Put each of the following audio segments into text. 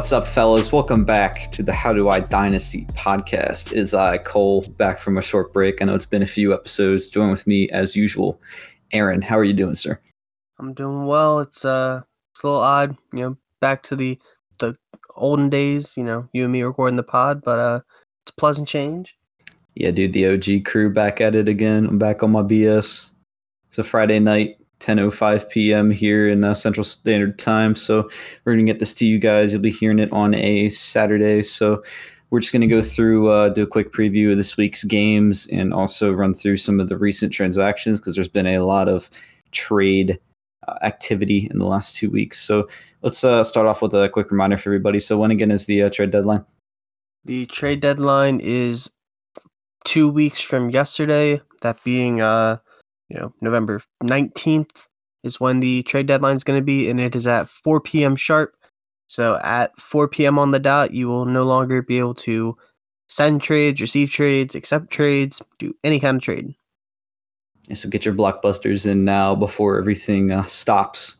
What's up, fellas? Welcome back to the How Do I Dynasty podcast. It is I, Cole, back from a short break. I know it's been a few episodes. Join with me as usual. Aaron, how are you doing, sir? I'm doing well. It's uh, it's a little odd, you know, back to the the olden days. You know, you and me recording the pod, but uh, it's a pleasant change. Yeah, dude, the OG crew back at it again. I'm back on my BS. It's a Friday night 10:05 p.m. here in uh, Central Standard Time. So we're gonna get this to you guys. You'll be hearing it on a Saturday. So we're just gonna go through, uh, do a quick preview of this week's games, and also run through some of the recent transactions because there's been a lot of trade uh, activity in the last two weeks. So let's uh, start off with a quick reminder for everybody. So when again is the uh, trade deadline? The trade deadline is two weeks from yesterday. That being uh you know, November 19th is when the trade deadline is going to be, and it is at 4 p.m. sharp. So at 4 p.m. on the dot, you will no longer be able to send trades, receive trades, accept trades, do any kind of trade. So get your blockbusters in now before everything uh, stops.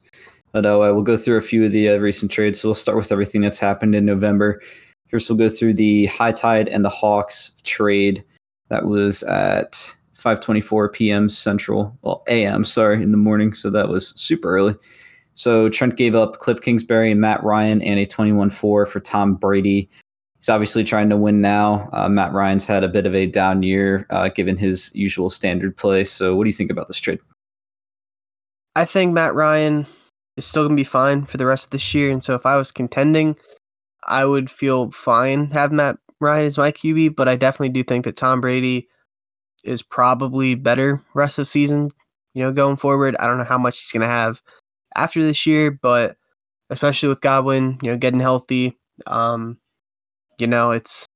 But uh, we'll go through a few of the uh, recent trades. So we'll start with everything that's happened in November. First, we'll go through the High Tide and the Hawks trade that was at 5:24 p.m. Central, well a.m. Sorry, in the morning. So that was super early. So Trent gave up Kliff Kingsbury and Matt Ryan and a 21-4 for Tom Brady. He's obviously trying to win now. Uh, Matt Ryan's had a bit of a down year, uh, given his usual standard play. So, what do you think about this trade? I think Matt Ryan is still going to be fine for the rest of this year. And so, if I was contending, I would feel fine have Matt Ryan as my QB. But I definitely do think that Tom Brady is probably better rest of season, you know, going forward. I don't know how much he's going to have after this year, but especially with Godwin, you know, getting healthy, um, you know, it's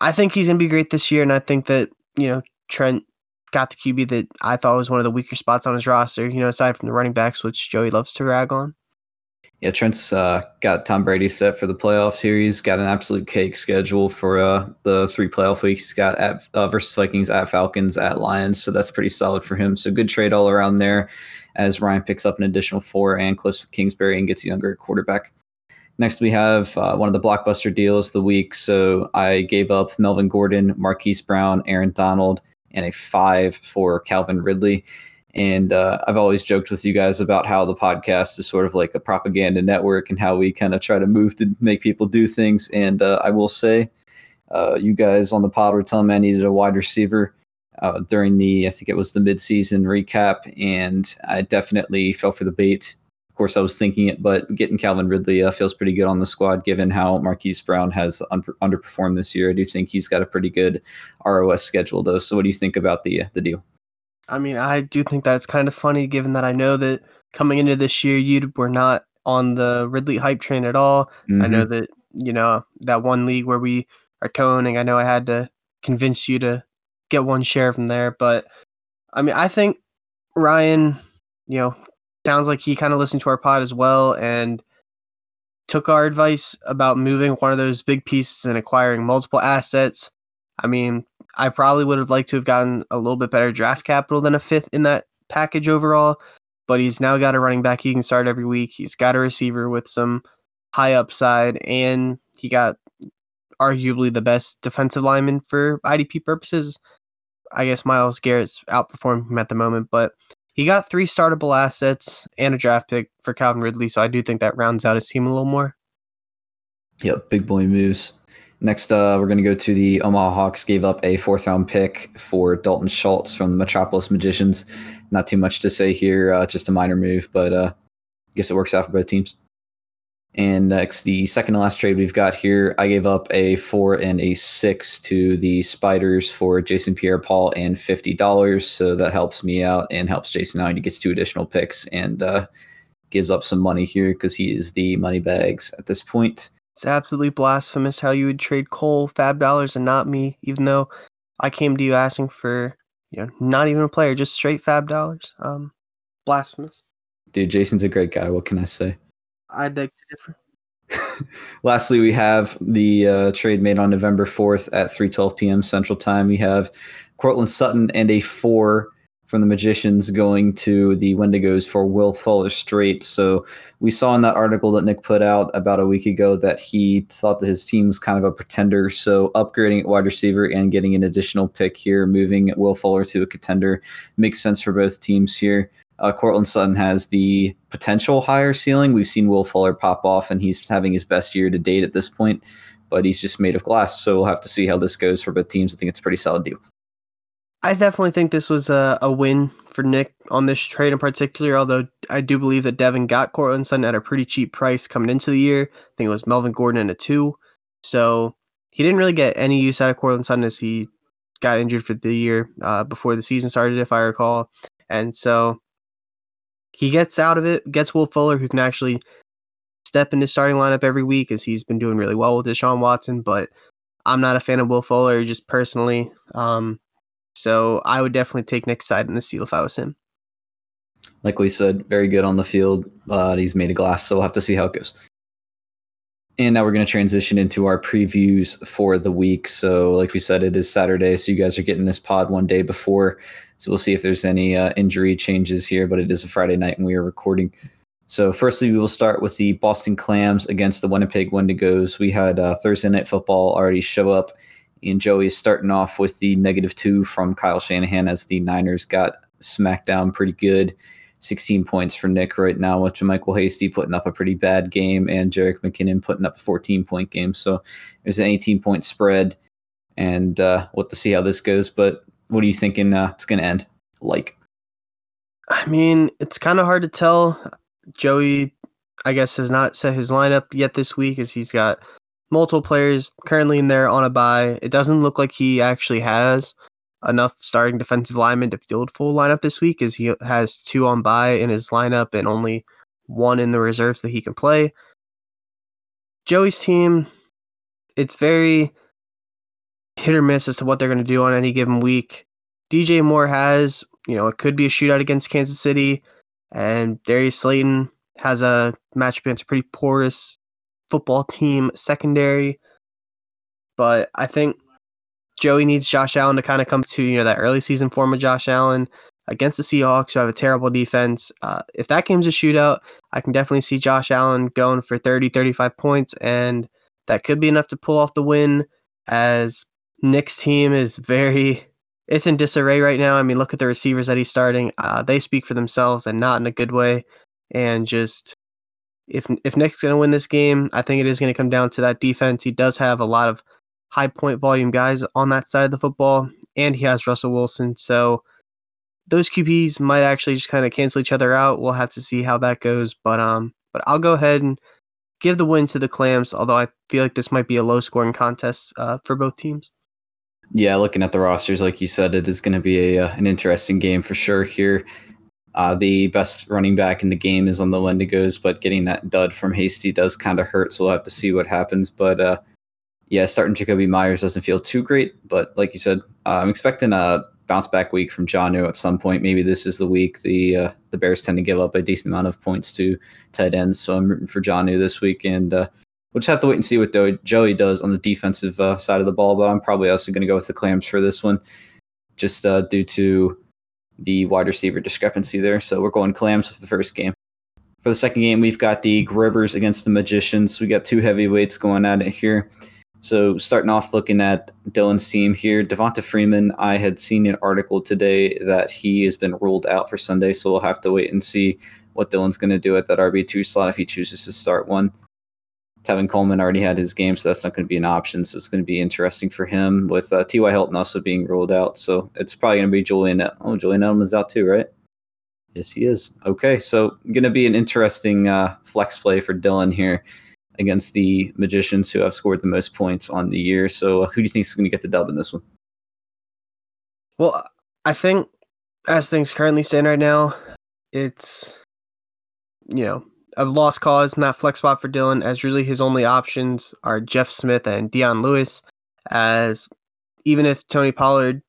I think he's going to be great this year and I think that, you know, Trent got the QB that I thought was one of the weaker spots on his roster, you know, aside from the running backs which Joey loves to rag on yeah, Trent's uh, got Tom Brady set for the playoff series. Got an absolute cake schedule for uh, the three playoff weeks. He's got at uh, versus Vikings, at Falcons, at Lions. So that's pretty solid for him. So good trade all around there. As Ryan picks up an additional four and close with Kingsbury and gets a younger quarterback. Next, we have uh, one of the blockbuster deals of the week. So I gave up Melvin Gordon, Marquise Brown, Aaron Donald, and a five for Calvin Ridley. And uh, I've always joked with you guys about how the podcast is sort of like a propaganda network and how we kind of try to move to make people do things. And uh, I will say, uh, you guys on the pod were telling me I needed a wide receiver uh, during the, I think it was the midseason recap, and I definitely fell for the bait. Of course, I was thinking it, but getting Calvin Ridley uh, feels pretty good on the squad given how Marquise Brown has un- underperformed this year. I do think he's got a pretty good ROS schedule, though. So, what do you think about the the deal? I mean, I do think that it's kind of funny given that I know that coming into this year, you were not on the Ridley hype train at all. Mm-hmm. I know mm-hmm. that, you know, that one league where we are co-owning, I know I had to convince you to get one share from there. But I mean, I think Ryan, you know, sounds like he kind of listened to our pod as well and took our advice about moving one of those big pieces and acquiring multiple assets. I mean, I probably would have liked to have gotten a little bit better draft capital than a fifth in that package overall. But he's now got a running back he can start every week. He's got a receiver with some high upside, and he got arguably the best defensive lineman for IDP purposes. I guess Myles Garrett's outperforming him at the moment, but he got three startable assets and a draft pick for Calvin Ridley, so I do think that rounds out his team a little more. Yep, big boy moves. Next, uh, we're going to go to the Omaha Hawks. Gave up a fourth round pick for Dalton Schultz from the Metropolis Magicians. Not too much to say here, uh, just a minor move, but uh, I guess it works out for both teams. And next, the second to last trade we've got here, I gave up a four and a six to the Spiders for Jason Pierre Paul and $50. So that helps me out and helps Jason out. He gets two additional picks and uh, gives up some money here because he is the money bags at this point. It's absolutely blasphemous how you would trade Cole FAAB dollars and not me, even though I came to you asking for you know not even a player, just straight FAAB dollars. Um, blasphemous. Dude, Jason's a great guy. What can I say? I beg to differ. Lastly, we have the uh, trade made on November 4th at 3:12 p.m. Central Time. We have Courtland Sutton and a four from the Magicians going to the Wendigos for Will Fuller straight. So we saw in that article that Nick put out about a week ago that he thought that his team was kind of a pretender. So upgrading at wide receiver and getting an additional pick here, moving Will Fuller to a contender makes sense for both teams here. Uh, Courtland Sutton has the potential higher ceiling. We've seen Will Fuller pop off, and he's having his best year to date at this point, but he's just made of glass. So we'll have to see how this goes for both teams. I think it's a pretty solid deal. I definitely think this was a, a win for Nick on this trade in particular, although I do believe that Devin got Courtland Sutton at a pretty cheap price coming into the year. I think it was Melvin Gordon and a two. So he didn't really get any use out of Courtland Sutton as he got injured for the year uh, before the season started, if I recall. And so he gets out of it, gets Will Fuller, who can actually step into starting lineup every week as he's been doing really well with Deshaun Watson. But I'm not a fan of Will Fuller just personally. Um, so I would definitely take Nick's side in the deal if I was him. Like we said, very good on the field, but he's made of glass, so we'll have to see how it goes. And now we're going to transition into our previews for the week. So, like we said, it is Saturday, so you guys are getting this pod one day before. So we'll see if there's any uh, injury changes here, but it is a Friday night and we are recording. So, firstly, we will start with the Boston Clams against the Winnipeg Wendigos. We had uh, Thursday Night Football already show up, and Joey is starting off with the negative two from Kyle Shanahan as the Niners got smacked down pretty good. 16 points for Nick right now, with JaMycal Hasty putting up a pretty bad game and Jerick McKinnon putting up a 14 point game. So there's an 18 point spread, and uh, we'll to see how this goes. But what are you thinking uh, it's going to end like? I mean, it's kind of hard to tell. Joey, I guess, has not set his lineup yet this week as he's got multiple players currently in there on a bye. It doesn't look like he actually has enough starting defensive linemen to field full lineup this week as he has two on bye in his lineup and only one in the reserves that he can play. Joey's team, it's very hit or miss as to what they're going to do on any given week. DJ Moore has, you know, it could be a shootout against Kansas City, and Darius Slayton has a matchup against a pretty porous football team secondary. But I think Joey needs Josh Allen to kind of come to, you know, that early season form of Josh Allen against the Seahawks, who have a terrible defense. Uh, if that game's a shootout, I can definitely see Josh Allen going for 30, 35 points, and that could be enough to pull off the win as Nick's team is very it's in disarray right now. I mean, look at the receivers that he's starting. Uh, they speak for themselves and not in a good way. And just if if Nick's going to win this game, I think it is going to come down to that defense. He does have a lot of high point volume guys on that side of the football, and he has Russell Wilson. So those QBs might actually just kind of cancel each other out. We'll have to see how that goes. But um, but I'll go ahead and give the win to the Clams. Although I feel like this might be a low scoring contest uh, for both teams. Yeah, looking at the rosters, like you said, it is going to be a, uh, an interesting game for sure here. Uh, the best running back in the game is on the Wendigos, but getting that dud from Hasty does kind of hurt. So we'll have to see what happens. But uh, yeah, starting Jakobi Meyers doesn't feel too great. But like you said, uh, I'm expecting a bounce back week from Jonnu at some point. Maybe this is the week the uh, the Bears tend to give up a decent amount of points to tight ends. So I'm rooting for Jonnu this week, and uh, We'll just have to wait and see what Joey does on the defensive uh, side of the ball. But I'm probably also going to go with the Clams for this one, just due to the wide receiver discrepancy there. So we're going Clams for the first game. For the second game, we've got the Rivers against the Magicians. We got two heavyweights going at it here. So starting off looking at Dylan's team here, Devonta Freeman. I had seen an article today that he has been ruled out for Sunday, so we'll have to wait and see what Dylan's going to do at that RB two slot if he chooses to start one. Tevin Coleman already had his game, so that's not going to be an option. So it's going to be interesting for him with uh, T.Y. Hilton also being ruled out. So it's probably going to be Julian. Oh, Julian Edelman's out too, right? Yes, he is. Okay, so going to be an interesting uh, flex play for Dylan here against the Magicians, who have scored the most points on the year. So uh, who do you think is going to get the dub in this one? Well, I think as things currently stand right now, it's you know a lost cause in that flex spot for Dylan, as really his only options are Jeff Smith and Dion Lewis. As even if Tony Pollard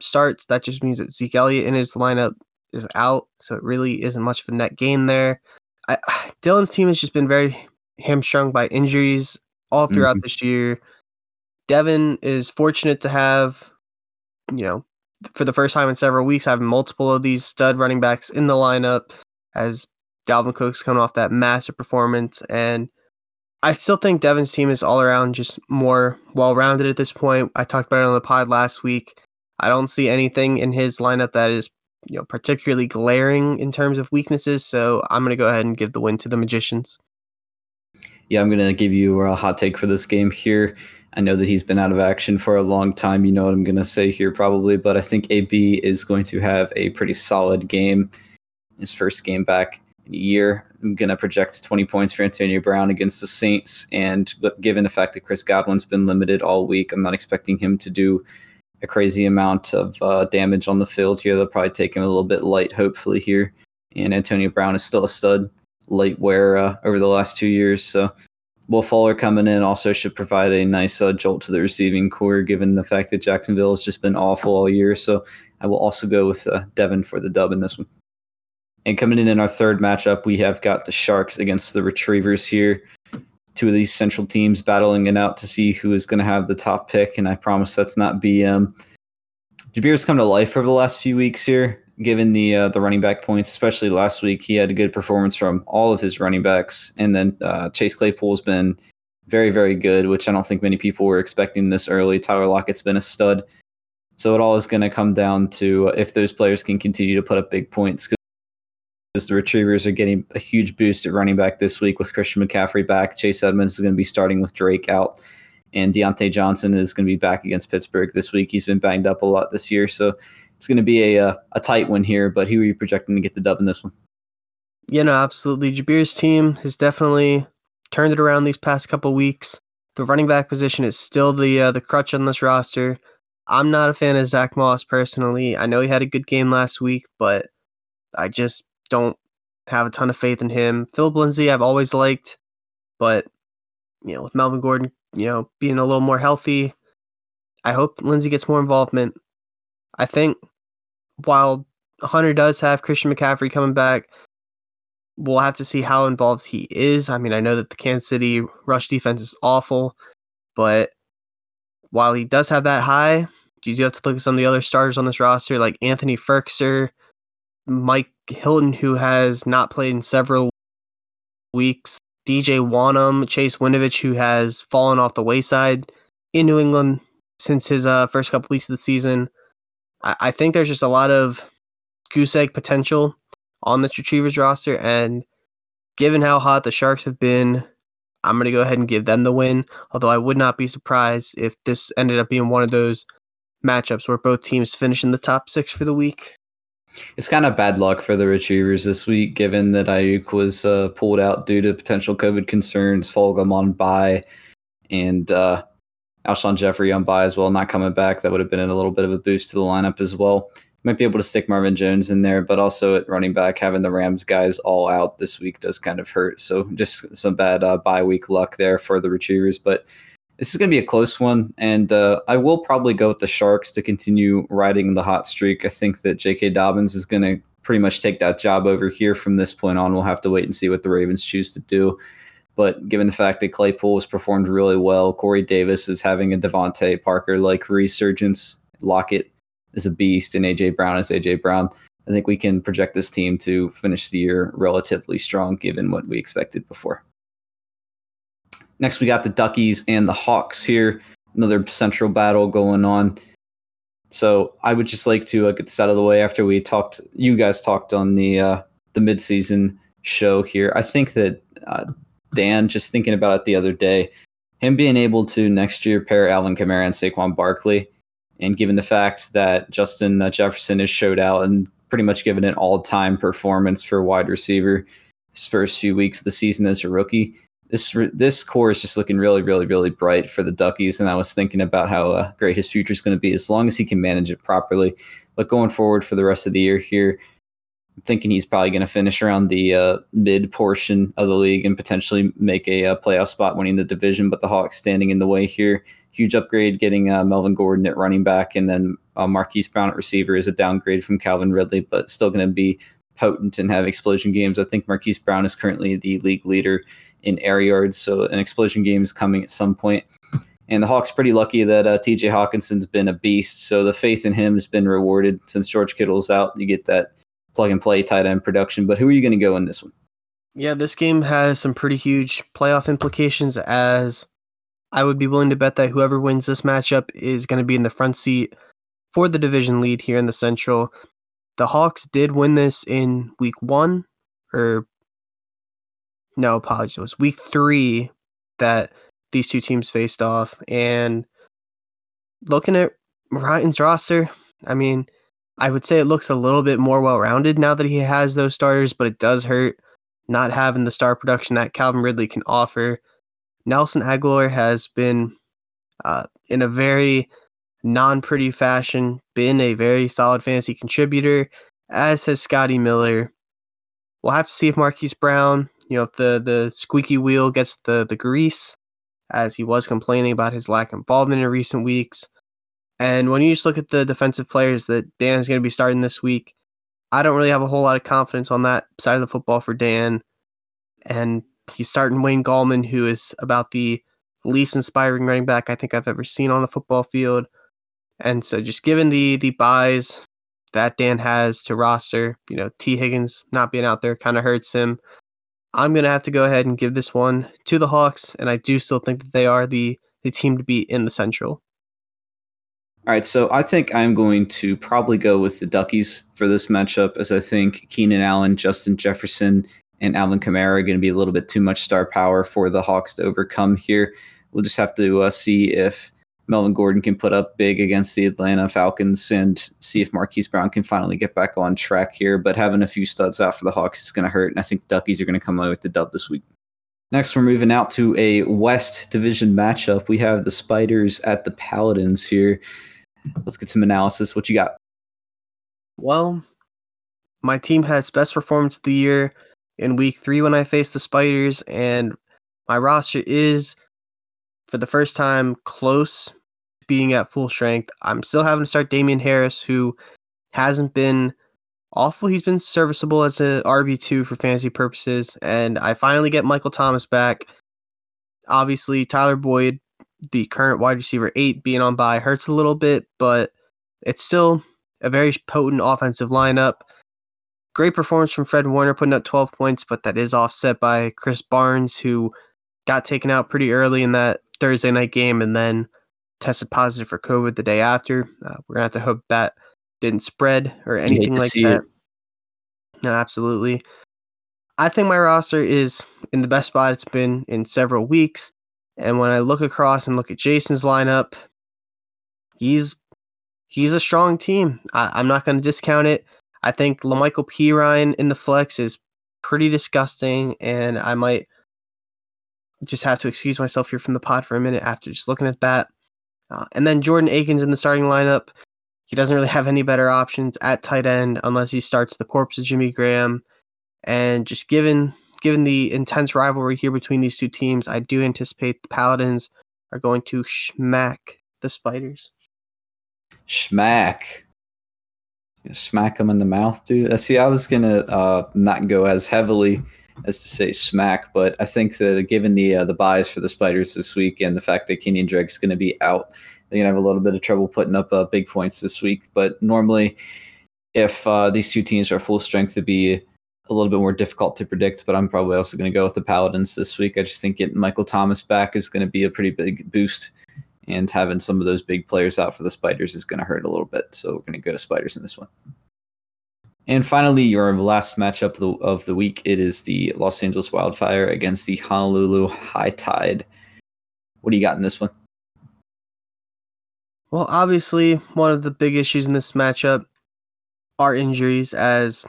starts, that just means that Zeke Elliott in his lineup is out, so it really isn't much of a net gain there. I, Dylan's team has just been very hamstrung by injuries all throughout mm-hmm. this year. Devin is fortunate to have, you know, for the first time in several weeks, having multiple of these stud running backs in the lineup as Dalvin Cook's coming off that massive performance. And I still think Devin's team is all around just more well rounded at this point. I talked about it on the pod last week. I don't see anything in his lineup that is you know particularly glaring in terms of weaknesses. So I'm going to go ahead and give the win to the Magicians. Yeah, I'm going to give you a hot take for this game here. I know that he's been out of action for a long time. You know what I'm going to say here, probably, but I think AB is going to have a pretty solid game. His first game back year. I'm going to project 20 points for Antonio Brown against the Saints. And given the fact that Chris Godwin's been limited all week, I'm not expecting him to do a crazy amount of uh, damage on the field here. They'll probably take him a little bit light, hopefully, here. And Antonio Brown is still a stud, light wear uh, over the last two years. So Will Fuller coming in also should provide a nice uh, jolt to the receiving corps, given the fact that Jacksonville has just been awful all year. So I will also go with uh, Devin for the dub in this one. And coming in in our third matchup, we have got the Sharks against the Retrievers here two of these central teams battling it out to see who is going to have the top pick, and I promise that's not BM. Jabir's come to life over the last few weeks here, given the uh, the running back points, especially last week. He had a good performance from all of his running backs, and then uh, Chase Claypool's been very, very good, which I don't think many people were expecting this early. Tyler Lockett's been a stud. So it all is going to come down to if those players can continue to put up big points as the Retrievers are getting a huge boost at running back this week with Christian McCaffrey back. Chase Edmonds is going to be starting with Drake out, and Diontae Johnson is going to be back against Pittsburgh this week. He's been banged up a lot this year, so it's going to be a, a, a tight one here. But who are you projecting to get the dub in this one? Yeah, no, absolutely. Jabir's team has definitely turned it around these past couple weeks. The running back position is still the uh, the crutch on this roster. I'm not a fan of Zach Moss personally. I know he had a good game last week, but I just don't have a ton of faith in him. Philip Lindsay, I've always liked, but you know, with Melvin Gordon, you know, being a little more healthy, I hope Lindsay gets more involvement. I think while Hunter does have Christian McCaffrey coming back, we'll have to see how involved he is. I mean, I know that the Kansas City rush defense is awful, but while he does have that high, you do have to look at some of the other starters on this roster, like Anthony Firkser, Mike Hilton, who has not played in several weeks, DJ Wonnum, Chase Winovich, who has fallen off the wayside in New England since his uh, first couple weeks of the season. I-, I think there's just a lot of goose egg potential on the Retrievers roster, and given how hot the Sharks have been, I'm going to go ahead and give them the win. Although I would not be surprised if this ended up being one of those matchups where both teams finish in the top six for the week. It's kind of bad luck for the Retrievers this week, given that Aiyuk was uh, pulled out due to potential COVID concerns, Fulgham on bye, and uh, Alshon Jeffery on bye as well, not coming back. That would have been a little bit of a boost to the lineup as well. Might be able to stick Marvin Jones in there, but also at running back, having the Rams guys all out this week does kind of hurt. So just some bad uh, bye week luck there for the Retrievers. But this is going to be a close one, and uh, I will probably go with the Sharks to continue riding the hot streak. I think that J.K. Dobbins is going to pretty much take that job over here from this point on. We'll have to wait and see what the Ravens choose to do. But given the fact that Claypool has performed really well, Corey Davis is having a DeVante Parker like resurgence. Lockett is a beast, and AJ Brown is AJ Brown. I think we can project this team to finish the year relatively strong, given what we expected before. Next, we got the Duckies and the Hawks here. Another central battle going on. So I would just like to uh, get this out of the way after we talked. You guys talked on the uh, the midseason show here. I think that uh, Dan, just thinking about it the other day, him being able to next year pair Alvin Kamara and Saquon Barkley, and given the fact that Justin uh, Jefferson has showed out and pretty much given an all time performance for wide receiver his first few weeks of the season as a rookie, this this core is just looking really, really, really bright for the Duckies. And I was thinking about how uh, great his future is going to be as long as he can manage it properly. But going forward for the rest of the year here, I'm thinking he's probably going to finish around the uh, mid portion of the league and potentially make a, a, uh, playoff spot winning the division. But the Hawks standing in the way here. Huge upgrade getting uh, Melvin Gordon at running back and then uh, Marquise Brown at receiver is a downgrade from Calvin Ridley, but still going to be potent and have explosion games. I think Marquise Brown is currently the league leader in air yards. So an explosion game is coming at some point. And the Hawks pretty lucky that uh, T.J. Hockenson's been a beast, so the faith in him has been rewarded since George Kittle's out. You get that plug and play tight end production. But who are you going to go in this one? Yeah, this game has some pretty huge playoff implications. As I would be willing to bet that whoever wins this matchup is going to be in the front seat for the division lead here in the Central. The Hawks did win this in week one, or no, apologies, it was week three that these two teams faced off. And looking at Ryan's roster, I mean, I would say it looks a little bit more well rounded now that he has those starters, but it does hurt not having the star production that Calvin Ridley can offer. Nelson Agholor has been uh, in a very non pretty fashion, been a very solid fantasy contributor, as has Scotty Miller. We'll have to see if Marquise Brown, you know, the, the squeaky wheel gets the, the grease, as he was complaining about his lack of involvement in recent weeks. And when you just look at the defensive players that Dan is going to be starting this week, I don't really have a whole lot of confidence on that side of the football for Dan. And he's starting Wayne Gallman, who is about the least inspiring running back I think I've ever seen on a football field. And so just given the the byes that Dan has to roster, you know, Tee Higgins not being out there kind of hurts him. I'm gonna have to go ahead and give this one to the Hawks, and I do still think that they are the the team to beat in the Central. All right, so I think I'm going to probably go with the Duckies for this matchup, as I think Keenan Allen, Justin Jefferson, and Alvin Kamara are going to be a little bit too much star power for the Hawks to overcome here. We'll just have to uh, see if Melvin Gordon can put up big against the Atlanta Falcons and see if Marquise Brown can finally get back on track here. But having a few studs out for the Hawks is going to hurt, and I think the Duckies are going to come away with the dub this week. Next, we're moving out to a West Division matchup. We have the Spiders at the Paladins here. Let's get some analysis. What you got? Well, my team had its best performance of the year in week three when I faced the Spiders, and my roster is, for the first time, close being at full strength. I'm still having to start Damien Harris, who hasn't been awful. He's been serviceable as a RB2 for fantasy purposes. And I finally get Michael Thomas back. Obviously, Tyler Boyd, the current wide receiver eight, being on bye hurts a little bit, but it's still a very potent offensive lineup. Great performance from Fred Warner, putting up 12 points, but that is offset by Krys Barnes, who got taken out pretty early in that Thursday night game and then tested positive for COVID the day after. Uh, we're gonna have to hope that didn't spread or anything like that. It. No, absolutely. I think my roster is in the best spot it's been in several weeks. And when I look across and look at Jason's lineup, he's he's a strong team. I, am not going to discount it. I think La'Mical Perine in the flex is pretty disgusting, and I might just have to excuse myself here from the pod for a minute after just looking at that. Uh, and then Jordan Akins in the starting lineup. He doesn't really have any better options at tight end unless he starts the corpse of Jimmy Graham. And just given given the intense rivalry here between these two teams, I do anticipate the Paladins are going to smack the Spiders. Smack. Smack them in the mouth, dude. See, I was gonna uh, not go as heavily as to say smack, but I think that given the uh, the byes for the Spiders this week and the fact that Kenyan Drake's going to be out, they're going to have a little bit of trouble putting up uh, big points this week. But normally, if uh, these two teams are full strength, it'd be a little bit more difficult to predict. But I'm probably also going to go with the Paladins this week. I just think getting Michael Thomas back is going to be a pretty big boost, and having some of those big players out for the Spiders is going to hurt a little bit. So we're going to go to Spiders in this one. And finally, your last matchup of the, of the week, it is the Los Angeles Wildfire against the Honolulu High Tide. What do you got in this one? Well, obviously, one of the big issues in this matchup are injuries, as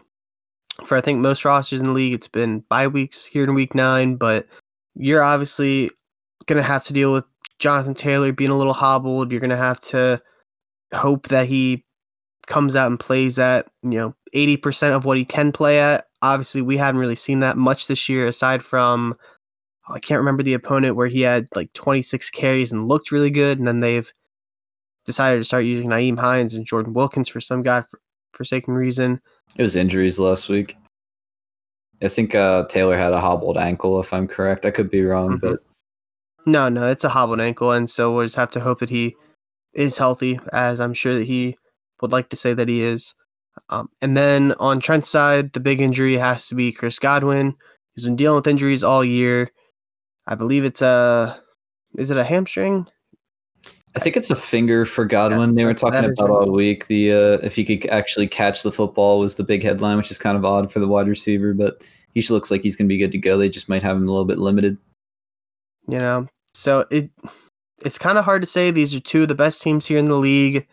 for I think most rosters in the league, it's been bye weeks here in week nine, but you're obviously going to have to deal with Jonathan Taylor being a little hobbled. You're going to have to hope that he comes out and plays at, you know, 80% of what he can play at. Obviously, we haven't really seen that much this year, aside from, oh, I can't remember the opponent where he had like 26 carries and looked really good. And then they've decided to start using Nyheim Hines and Jordan Wilkins for some god forsaken reason. It was injuries last week. I think uh, Taylor had a hobbled ankle, if I'm correct. I could be wrong, mm-hmm. but No, no, it's a hobbled ankle, and so we'll just have to hope that he is healthy, as I'm sure that he would like to say that he is. Um, and then on Trent's side, the big injury has to be Chris Godwin. He's been dealing with injuries all year. I believe it's a, is it a hamstring? I think it's a finger for Godwin. Yeah, they were talking about all week. The uh, if he could actually catch the football was the big headline, which is kind of odd for the wide receiver, but he looks like he's going to be good to go. They just might have him a little bit limited. You know, so it it's kind of hard to say. These are two of the best teams here in the league.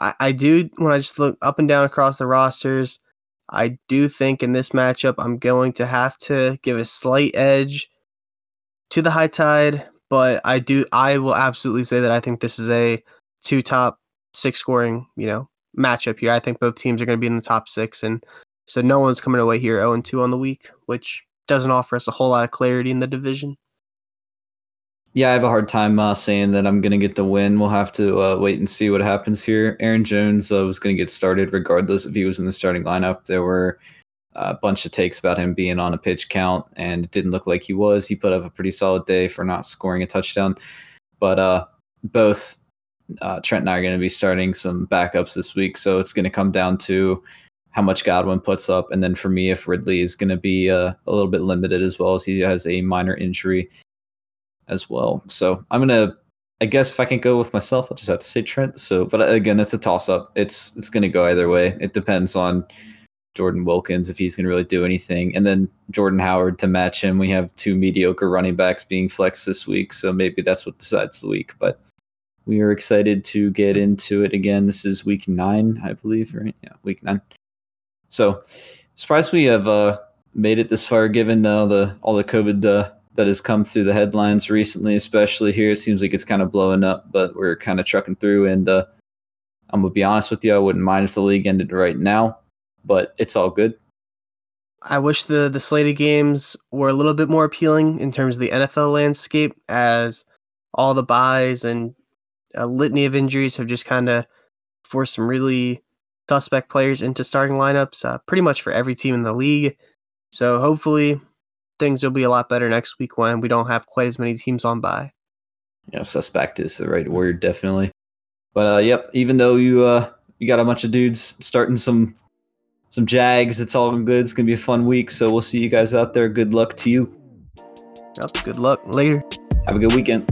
I, I do when I just look up and down across the rosters. I do think in this matchup I'm going to have to give a slight edge to the high tide, but I do I will absolutely say that I think this is a two top six scoring, you know, matchup here. I think both teams are going to be in the top six, and so no one's coming away here 0 2 on the week, which doesn't offer us a whole lot of clarity in the division. Yeah, I have a hard time uh, saying that I'm going to get the win. We'll have to uh, wait and see what happens here. Aaron Jones uh, was going to get started regardless if he was in the starting lineup. There were a bunch of takes about him being on a pitch count, and it didn't look like he was. He put up a pretty solid day for not scoring a touchdown. But uh, both uh, Trent and I are going to be starting some backups this week, so it's going to come down to how much Godwin puts up, and then for me, if Ridley is going to be uh, a little bit limited as well as he has a minor injury as well. So I'm gonna. I guess if I can go with myself, I'll just have to say Trent. So, but again, it's a toss up. It's it's gonna go either way. It depends on Jordan Wilkins if he's gonna really do anything, and then Jordan Howard to match him. We have two mediocre running backs being flexed this week, so maybe that's what decides the week. But we are excited to get into it again. This is week nine, I believe, right? Yeah, week nine. So, surprised we have uh, made it this far, given uh, the all the COVID uh, that has come through the headlines recently, especially here. It seems like it's kind of blowing up, but we're kind of trucking through. And uh, I'm gonna be honest with you, I wouldn't mind if the league ended right now, but it's all good. I wish the the slated games were a little bit more appealing in terms of the NFL landscape, as all the byes and a litany of injuries have just kind of forced some really suspect players into starting lineups, uh, pretty much for every team in the league. So hopefully things will be a lot better next week when we don't have quite as many teams on bye. Yeah, suspect is the right word, definitely. But uh, yep, even though you uh, you got a bunch of dudes starting some some Jags, it's all good. It's gonna be a fun week. So we'll see you guys out there. Good luck to you. Yep, good luck later. Have a good weekend.